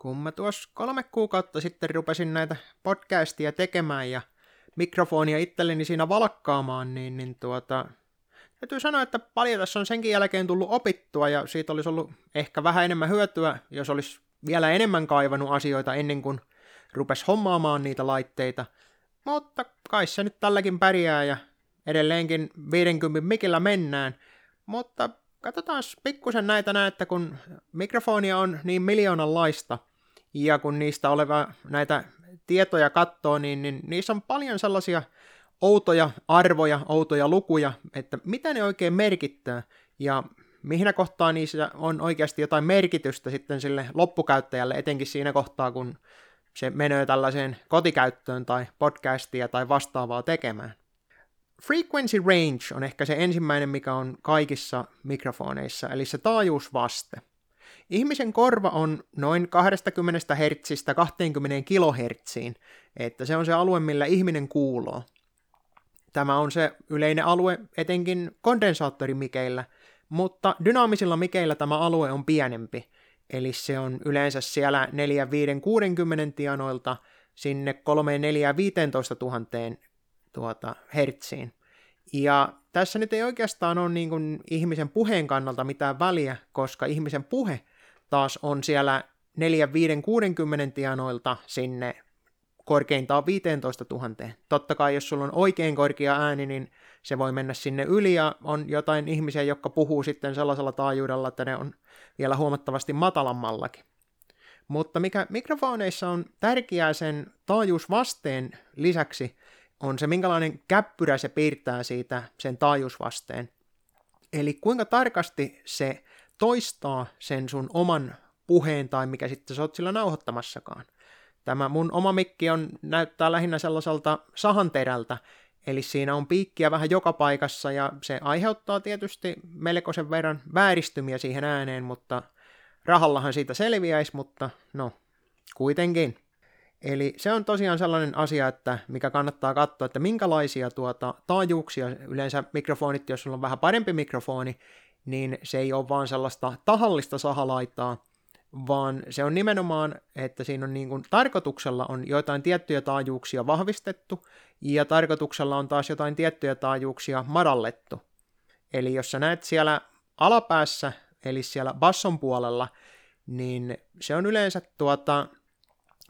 kun mä tuossa kolme kuukautta sitten rupesin näitä podcastia tekemään ja mikrofonia itselleni siinä valkkaamaan, niin, niin tuota, täytyy sanoa, että paljon tässä on senkin jälkeen tullut opittua ja siitä olisi ollut ehkä vähän enemmän hyötyä, jos olisi vielä enemmän kaivannut asioita ennen kuin rupesi hommaamaan niitä laitteita. Mutta kai se nyt tälläkin pärjää ja edelleenkin 50 mikillä mennään. Mutta katsotaan pikkusen näitä näette, kun mikrofonia on niin miljoonan ja kun niistä oleva näitä tietoja katsoo, niin, niin niissä on paljon sellaisia outoja arvoja, outoja lukuja, että mitä ne oikein merkittää, ja mihin kohtaa niissä on oikeasti jotain merkitystä sitten sille loppukäyttäjälle, etenkin siinä kohtaa, kun se menee tällaiseen kotikäyttöön tai podcastia tai vastaavaa tekemään. Frequency range on ehkä se ensimmäinen, mikä on kaikissa mikrofoneissa, eli se taajuusvaste. Ihmisen korva on noin 20 Hz 20 kHz, että se on se alue, millä ihminen kuuloo. Tämä on se yleinen alue etenkin kondensaattorimikeillä, mutta dynaamisilla mikeillä tämä alue on pienempi, eli se on yleensä siellä 4, 5, 60 tianoilta sinne 3, 4, 15 000 tuota, hertsiin. Ja tässä nyt ei oikeastaan ole niin kuin ihmisen puheen kannalta mitään väliä, koska ihmisen puhe taas on siellä 4, 5, 60 tianoilta sinne korkeintaan 15 000. Totta kai, jos sulla on oikein korkea ääni, niin se voi mennä sinne yli, ja on jotain ihmisiä, jotka puhuu sitten sellaisella taajuudella, että ne on vielä huomattavasti matalammallakin. Mutta mikä mikrofoneissa on tärkeää sen taajuusvasteen lisäksi, on se, minkälainen käppyrä se piirtää siitä sen taajuusvasteen. Eli kuinka tarkasti se toistaa sen sun oman puheen tai mikä sitten sä oot sillä nauhoittamassakaan. Tämä mun oma mikki on, näyttää lähinnä sellaiselta sahanterältä, eli siinä on piikkiä vähän joka paikassa ja se aiheuttaa tietysti melkoisen verran vääristymiä siihen ääneen, mutta rahallahan siitä selviäisi, mutta no, kuitenkin. Eli se on tosiaan sellainen asia, että mikä kannattaa katsoa, että minkälaisia tuota taajuuksia yleensä mikrofonit, jos sulla on vähän parempi mikrofoni, niin se ei ole vaan sellaista tahallista sahalaitaa, vaan se on nimenomaan, että siinä on niin kuin, tarkoituksella on joitain tiettyjä taajuuksia vahvistettu, ja tarkoituksella on taas jotain tiettyjä taajuuksia madallettu. Eli jos sä näet siellä alapäässä, eli siellä basson puolella, niin se on yleensä tuota,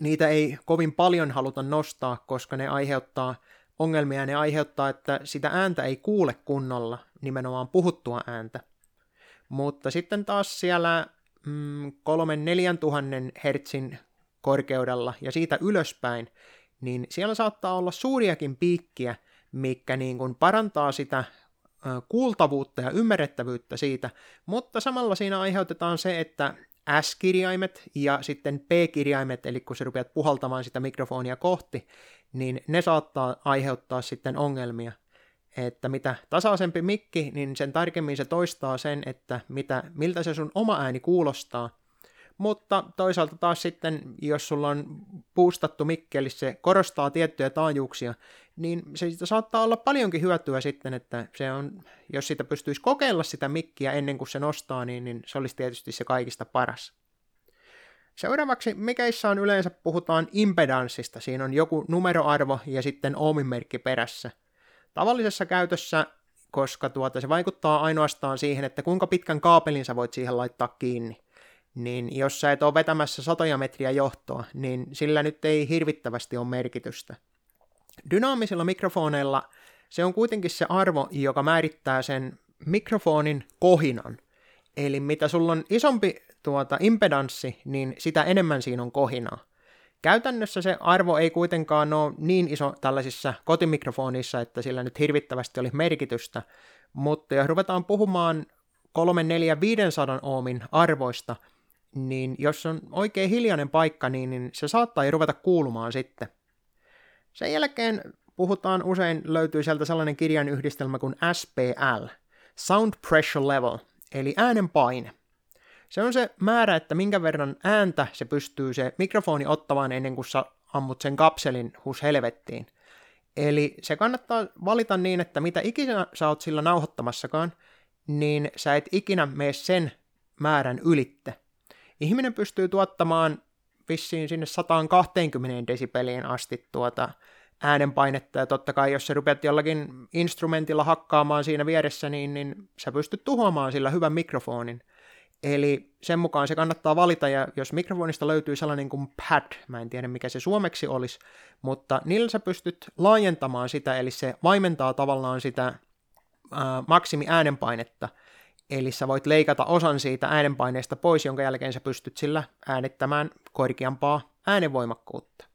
niitä ei kovin paljon haluta nostaa, koska ne aiheuttaa ongelmia, ne aiheuttaa, että sitä ääntä ei kuule kunnolla, nimenomaan puhuttua ääntä. Mutta sitten taas siellä mm, 3-4 tuhannen hertsin korkeudella ja siitä ylöspäin, niin siellä saattaa olla suuriakin piikkiä, mikä niin kuin parantaa sitä kuultavuutta ja ymmärrettävyyttä siitä, mutta samalla siinä aiheutetaan se, että S-kirjaimet ja sitten P-kirjaimet, eli kun sä rupeat puhaltamaan sitä mikrofonia kohti, niin ne saattaa aiheuttaa sitten ongelmia. Että mitä tasaisempi mikki, niin sen tarkemmin se toistaa sen, että mitä, miltä se sun oma ääni kuulostaa, mutta toisaalta taas sitten, jos sulla on boostattu mikki, eli se korostaa tiettyjä taajuuksia, niin se siitä saattaa olla paljonkin hyötyä sitten, että se on, jos sitä pystyisi kokeilla sitä mikkiä ennen kuin se nostaa, niin, niin se olisi tietysti se kaikista paras. Seuraavaksi mikeissä on yleensä puhutaan impedanssista, siinä on joku numeroarvo ja sitten ohmin merkki perässä. Tavallisessa käytössä, koska tuota, se vaikuttaa ainoastaan siihen, että kuinka pitkän kaapelin sä voit siihen laittaa kiinni niin jos sä et ole vetämässä satoja metriä johtoa, niin sillä nyt ei hirvittävästi ole merkitystä. Dynaamisilla mikrofoneilla se on kuitenkin se arvo, joka määrittää sen mikrofonin kohinan. Eli mitä sulla on isompi tuota impedanssi, niin sitä enemmän siinä on kohinaa. Käytännössä se arvo ei kuitenkaan ole niin iso tällaisissa kotimikrofonissa, että sillä nyt hirvittävästi olisi merkitystä, mutta jos ruvetaan puhumaan 3, 4, 500 oomin arvoista, niin jos on oikein hiljainen paikka, niin, niin se saattaa jo ruveta kuulumaan sitten. Sen jälkeen puhutaan usein, löytyy sieltä sellainen kirjan yhdistelmä kuin SPL, Sound Pressure Level, eli äänen paine. Se on se määrä, että minkä verran ääntä se pystyy se mikrofoni ottamaan ennen kuin sä ammut sen kapselin hus helvettiin. Eli se kannattaa valita niin, että mitä ikinä sä oot sillä nauhoittamassakaan, niin sä et ikinä mene sen määrän ylitte. Ihminen pystyy tuottamaan vissiin sinne 120 desibeliin asti tuota äänenpainetta, ja totta kai jos sä rupeat jollakin instrumentilla hakkaamaan siinä vieressä, niin, niin sä pystyt tuhoamaan sillä hyvän mikrofonin. Eli sen mukaan se kannattaa valita, ja jos mikrofonista löytyy sellainen kuin pad, mä en tiedä mikä se suomeksi olisi, mutta niillä sä pystyt laajentamaan sitä, eli se vaimentaa tavallaan sitä maksimi äänenpainetta, eli sä voit leikata osan siitä äänenpaineesta pois, jonka jälkeen sä pystyt sillä äänittämään korkeampaa äänenvoimakkuutta.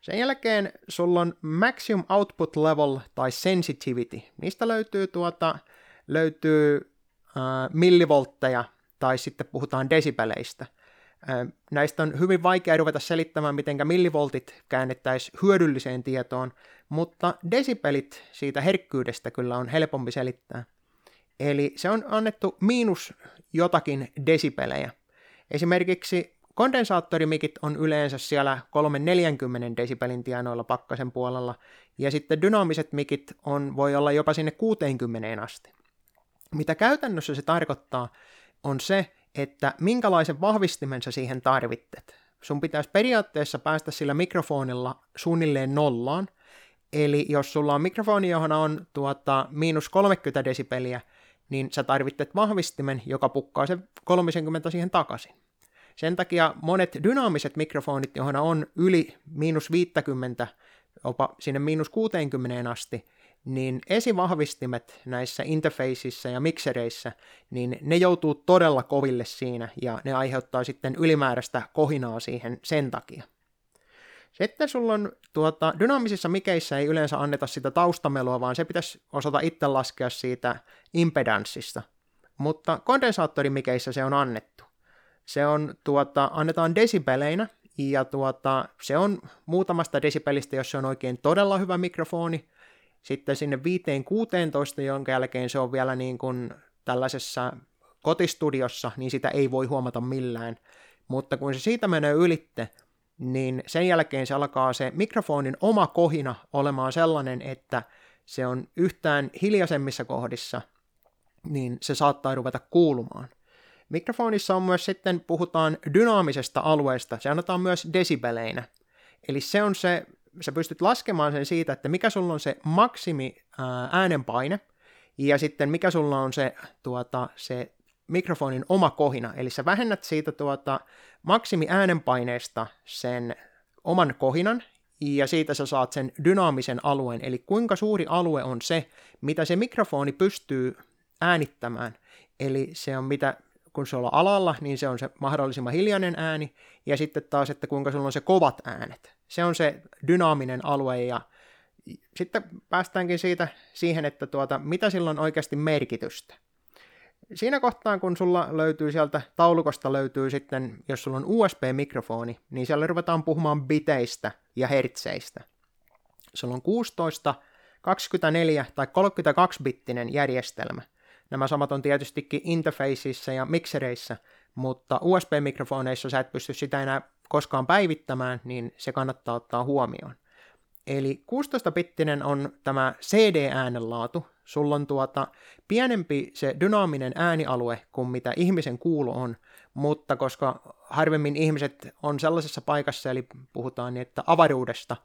Sen jälkeen sulla on maximum output level tai sensitivity. Niistä löytyy, tuota, löytyy äh, millivoltteja tai sitten puhutaan desibeleistä. Näistä on hyvin vaikea ruveta selittämään, miten millivoltit käännettäisiin hyödylliseen tietoon, mutta desibelit siitä herkkyydestä kyllä on helpompi selittää. Eli se on annettu miinus jotakin desibelejä. Esimerkiksi Kondensaattorimikit on yleensä siellä 340 desibelin tienoilla pakkasen puolella, ja sitten dynaamiset mikit on, voi olla jopa sinne 60 asti. Mitä käytännössä se tarkoittaa, on se, että minkälaisen vahvistimen sä siihen tarvittet. Sun pitäisi periaatteessa päästä sillä mikrofonilla suunnilleen nollaan, eli jos sulla on mikrofoni, johon on tuota, miinus 30 desibeliä, niin sä tarvittet vahvistimen, joka pukkaa se 30 siihen takaisin. Sen takia monet dynaamiset mikrofonit, johon on yli miinus 50, jopa sinne miinus 60 asti, niin esivahvistimet näissä interfaceissa ja miksereissä, niin ne joutuu todella koville siinä, ja ne aiheuttaa sitten ylimääräistä kohinaa siihen sen takia. Sitten sulla on tuota, dynaamisissa mikeissä ei yleensä anneta sitä taustamelua, vaan se pitäisi osata itse laskea siitä impedanssista. Mutta kondensaattorimikeissä se on annettu. Se on, tuota, annetaan desibeleinä, ja tuota, se on muutamasta desibelistä, jos se on oikein todella hyvä mikrofoni. Sitten sinne 5-16, jonka jälkeen se on vielä niin kuin tällaisessa kotistudiossa, niin sitä ei voi huomata millään. Mutta kun se siitä menee ylitte, niin sen jälkeen se alkaa se mikrofonin oma kohina olemaan sellainen, että se on yhtään hiljaisemmissa kohdissa, niin se saattaa ruveta kuulumaan. Mikrofonissa on myös sitten, puhutaan dynaamisesta alueesta, se annetaan myös desibeleinä. Eli se on se, sä pystyt laskemaan sen siitä, että mikä sulla on se maksimi äänenpaine, ja sitten mikä sulla on se, tuota, se mikrofonin oma kohina, eli sä vähennät siitä tuota maksimi äänenpaineesta sen oman kohinan, ja siitä sä saat sen dynaamisen alueen, eli kuinka suuri alue on se, mitä se mikrofoni pystyy äänittämään. Eli se on mitä kun se on alalla, niin se on se mahdollisimman hiljainen ääni, ja sitten taas, että kuinka sulla on se kovat äänet. Se on se dynaaminen alue, ja sitten päästäänkin siitä siihen, että tuota, mitä sillä on oikeasti merkitystä. Siinä kohtaa, kun sulla löytyy sieltä taulukosta löytyy sitten, jos sulla on USB-mikrofoni, niin siellä ruvetaan puhumaan biteistä ja hertseistä. Sulla on 16, 24 tai 32-bittinen järjestelmä. Nämä samat on tietystikin interfaceissa ja mixereissä, mutta USB-mikrofoneissa sä et pysty sitä enää koskaan päivittämään, niin se kannattaa ottaa huomioon. Eli 16-bittinen on tämä CD-äänenlaatu. Sulla on tuota pienempi se dynaaminen äänialue kuin mitä ihmisen kuulo on, mutta koska harvemmin ihmiset on sellaisessa paikassa, eli puhutaan niin, että avaruudesta,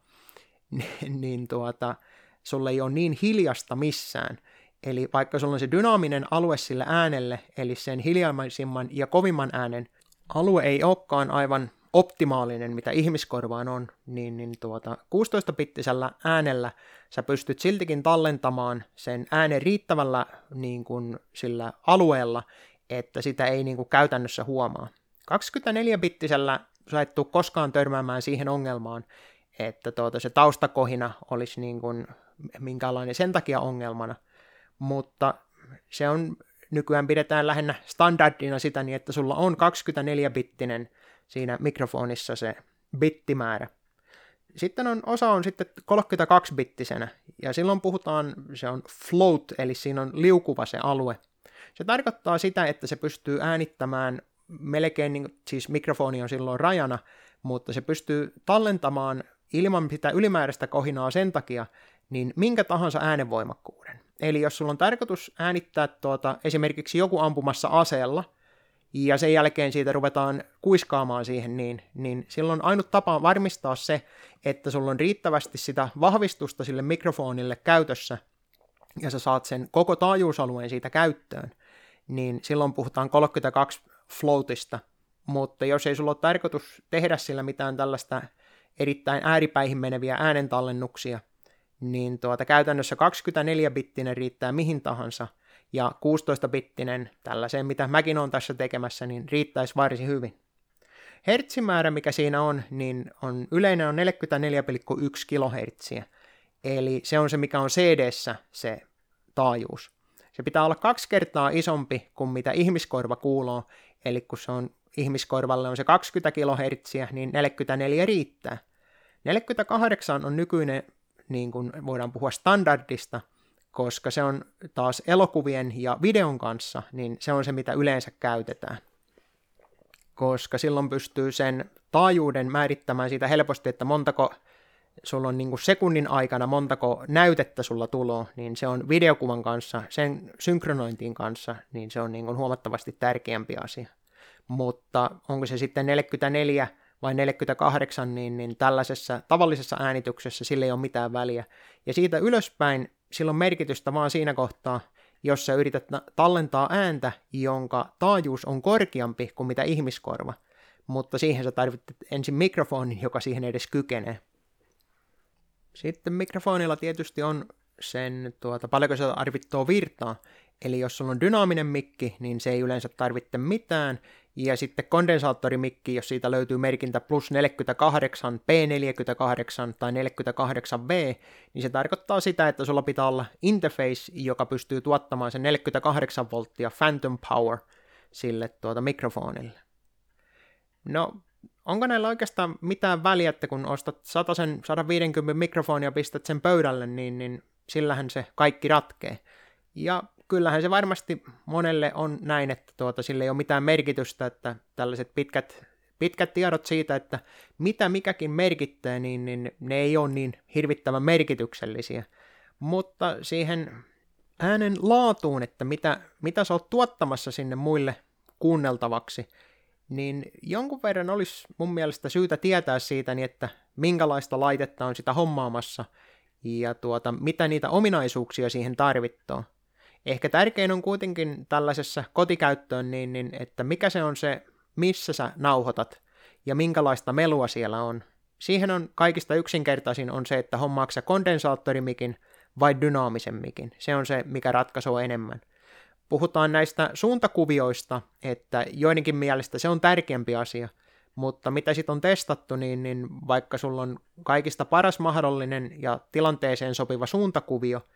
niin tuota, sulle ei ole niin hiljasta missään, Eli vaikka sulla on se dynaaminen alue sille äänelle, eli sen hiljaisimman ja kovimman äänen alue ei olekaan aivan optimaalinen, mitä ihmiskorvaan on, niin, niin tuota, 16-bittisellä äänellä sä pystyt siltikin tallentamaan sen äänen riittävällä niin kuin, sillä alueella, että sitä ei niin kuin, käytännössä huomaa. 24-bittisellä sä et tule koskaan törmäämään siihen ongelmaan, että tuota, se taustakohina olisi niin kuin, minkälainen sen takia ongelmana – mutta se on nykyään pidetään lähinnä standardina sitä niin, että sulla on 24-bittinen siinä mikrofonissa se bittimäärä. Sitten on, osa on sitten 32-bittisenä, ja silloin puhutaan, se on float, eli siinä on liukuva se alue. Se tarkoittaa sitä, että se pystyy äänittämään melkein, niin, siis mikrofoni on silloin rajana, mutta se pystyy tallentamaan ilman sitä ylimääräistä kohinaa sen takia, niin minkä tahansa äänenvoimakkuuden. Eli jos sulla on tarkoitus äänittää tuota, esimerkiksi joku ampumassa aseella, ja sen jälkeen siitä ruvetaan kuiskaamaan siihen, niin, niin silloin ainut tapa varmistaa se, että sulla on riittävästi sitä vahvistusta sille mikrofonille käytössä, ja sä saat sen koko taajuusalueen siitä käyttöön, niin silloin puhutaan 32 floatista, mutta jos ei sulla ole tarkoitus tehdä sillä mitään tällaista erittäin ääripäihin meneviä äänentallennuksia, niin tuota, käytännössä 24-bittinen riittää mihin tahansa, ja 16-bittinen, tällaiseen mitä mäkin olen tässä tekemässä, niin riittäisi varsin hyvin. Hertsimäärä, mikä siinä on, niin on yleinen on 44,1 kHz, eli se on se, mikä on cd se taajuus. Se pitää olla kaksi kertaa isompi kuin mitä ihmiskorva kuuluu, eli kun se on ihmiskorvalle on se 20 kHz, niin 44 riittää. 48 on nykyinen, niin kuin voidaan puhua standardista, koska se on taas elokuvien ja videon kanssa, niin se on se, mitä yleensä käytetään. Koska silloin pystyy sen taajuuden määrittämään siitä helposti, että montako sulla on niin kuin sekunnin aikana montako näytettä sulla tuloa, niin se on videokuvan kanssa, sen synkronointiin kanssa, niin se on niin kuin huomattavasti tärkeämpi asia. Mutta onko se sitten 44 vai 48, niin, niin tällaisessa tavallisessa äänityksessä sillä ei ole mitään väliä. Ja siitä ylöspäin sillä on merkitystä vaan siinä kohtaa, jos sä yrität tallentaa ääntä, jonka taajuus on korkeampi kuin mitä ihmiskorva, mutta siihen sä tarvitset ensin mikrofonin, joka siihen edes kykenee. Sitten mikrofonilla tietysti on sen, tuota, paljonko se tarvitsee virtaa, eli jos sulla on dynaaminen mikki, niin se ei yleensä tarvitse mitään, ja sitten kondensaattorimikki, jos siitä löytyy merkintä plus 48, P48 tai 48V, niin se tarkoittaa sitä, että sulla pitää olla interface, joka pystyy tuottamaan sen 48 volttia phantom power sille tuota mikrofonille. No, onko näillä oikeastaan mitään väliä, että kun ostat 100 150 mikrofonia ja pistät sen pöydälle, niin, niin sillähän se kaikki ratkee. Ja kyllähän se varmasti monelle on näin, että tuota, sillä ei ole mitään merkitystä, että tällaiset pitkät, pitkät tiedot siitä, että mitä mikäkin merkittää, niin, niin ne ei ole niin hirvittävän merkityksellisiä. Mutta siihen äänen laatuun, että mitä, mitä sä oot tuottamassa sinne muille kuunneltavaksi, niin jonkun verran olisi mun mielestä syytä tietää siitä, niin että minkälaista laitetta on sitä hommaamassa ja tuota, mitä niitä ominaisuuksia siihen tarvittaa. Ehkä tärkein on kuitenkin tällaisessa kotikäyttöön, niin, niin että mikä se on se, missä sä nauhoitat ja minkälaista melua siellä on. Siihen on kaikista yksinkertaisin on se, että hommaako sä kondensaattorimikin vai dynaamisen mikin. Se on se, mikä ratkaisee enemmän. Puhutaan näistä suuntakuvioista, että joidenkin mielestä se on tärkeämpi asia, mutta mitä sitten on testattu, niin, niin vaikka sulla on kaikista paras mahdollinen ja tilanteeseen sopiva suuntakuvio,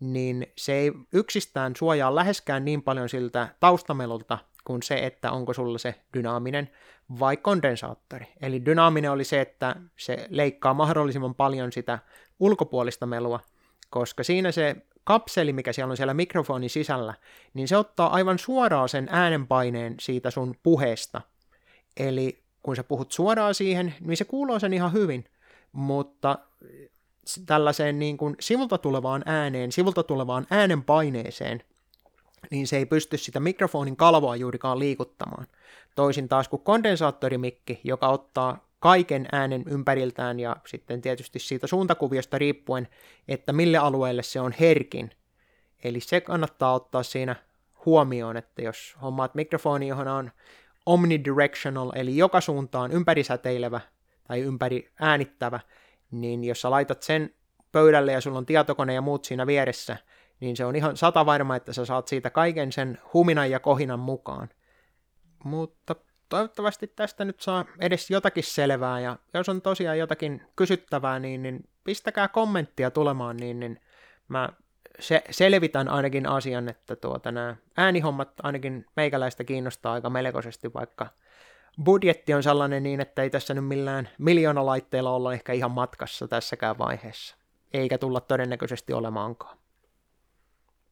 niin se ei yksistään suojaa läheskään niin paljon siltä taustamelulta kuin se, että onko sulla se dynaaminen vai kondensaattori. Eli dynaaminen oli se, että se leikkaa mahdollisimman paljon sitä ulkopuolista melua, koska siinä se kapseli, mikä siellä on siellä mikrofonin sisällä, niin se ottaa aivan suoraan sen äänenpaineen siitä sun puheesta. Eli kun sä puhut suoraan siihen, niin se kuuluu sen ihan hyvin, mutta tällaiseen niin kuin sivulta tulevaan ääneen, sivulta tulevaan äänenpaineeseen, niin se ei pysty sitä mikrofonin kalvoa juurikaan liikuttamaan. Toisin taas kuin kondensaattorimikki, joka ottaa kaiken äänen ympäriltään ja sitten tietysti siitä suuntakuviosta riippuen, että mille alueelle se on herkin. Eli se kannattaa ottaa siinä huomioon, että jos hommaat mikrofoni, johon on omnidirectional, eli joka suuntaan ympärisäteilevä tai ympäri äänittävä, niin jos sä laitat sen pöydälle ja sulla on tietokone ja muut siinä vieressä, niin se on ihan sata varma, että sä saat siitä kaiken sen huminan ja kohinan mukaan. Mutta toivottavasti tästä nyt saa edes jotakin selvää, ja jos on tosiaan jotakin kysyttävää, niin, niin pistäkää kommenttia tulemaan, niin, niin mä se, selvitän ainakin asian, että tuota, nämä äänihommat ainakin meikäläistä kiinnostaa aika melkoisesti, vaikka budjetti on sellainen niin, että ei tässä nyt millään miljoonalaitteella olla ehkä ihan matkassa tässäkään vaiheessa, eikä tulla todennäköisesti olemaankaan.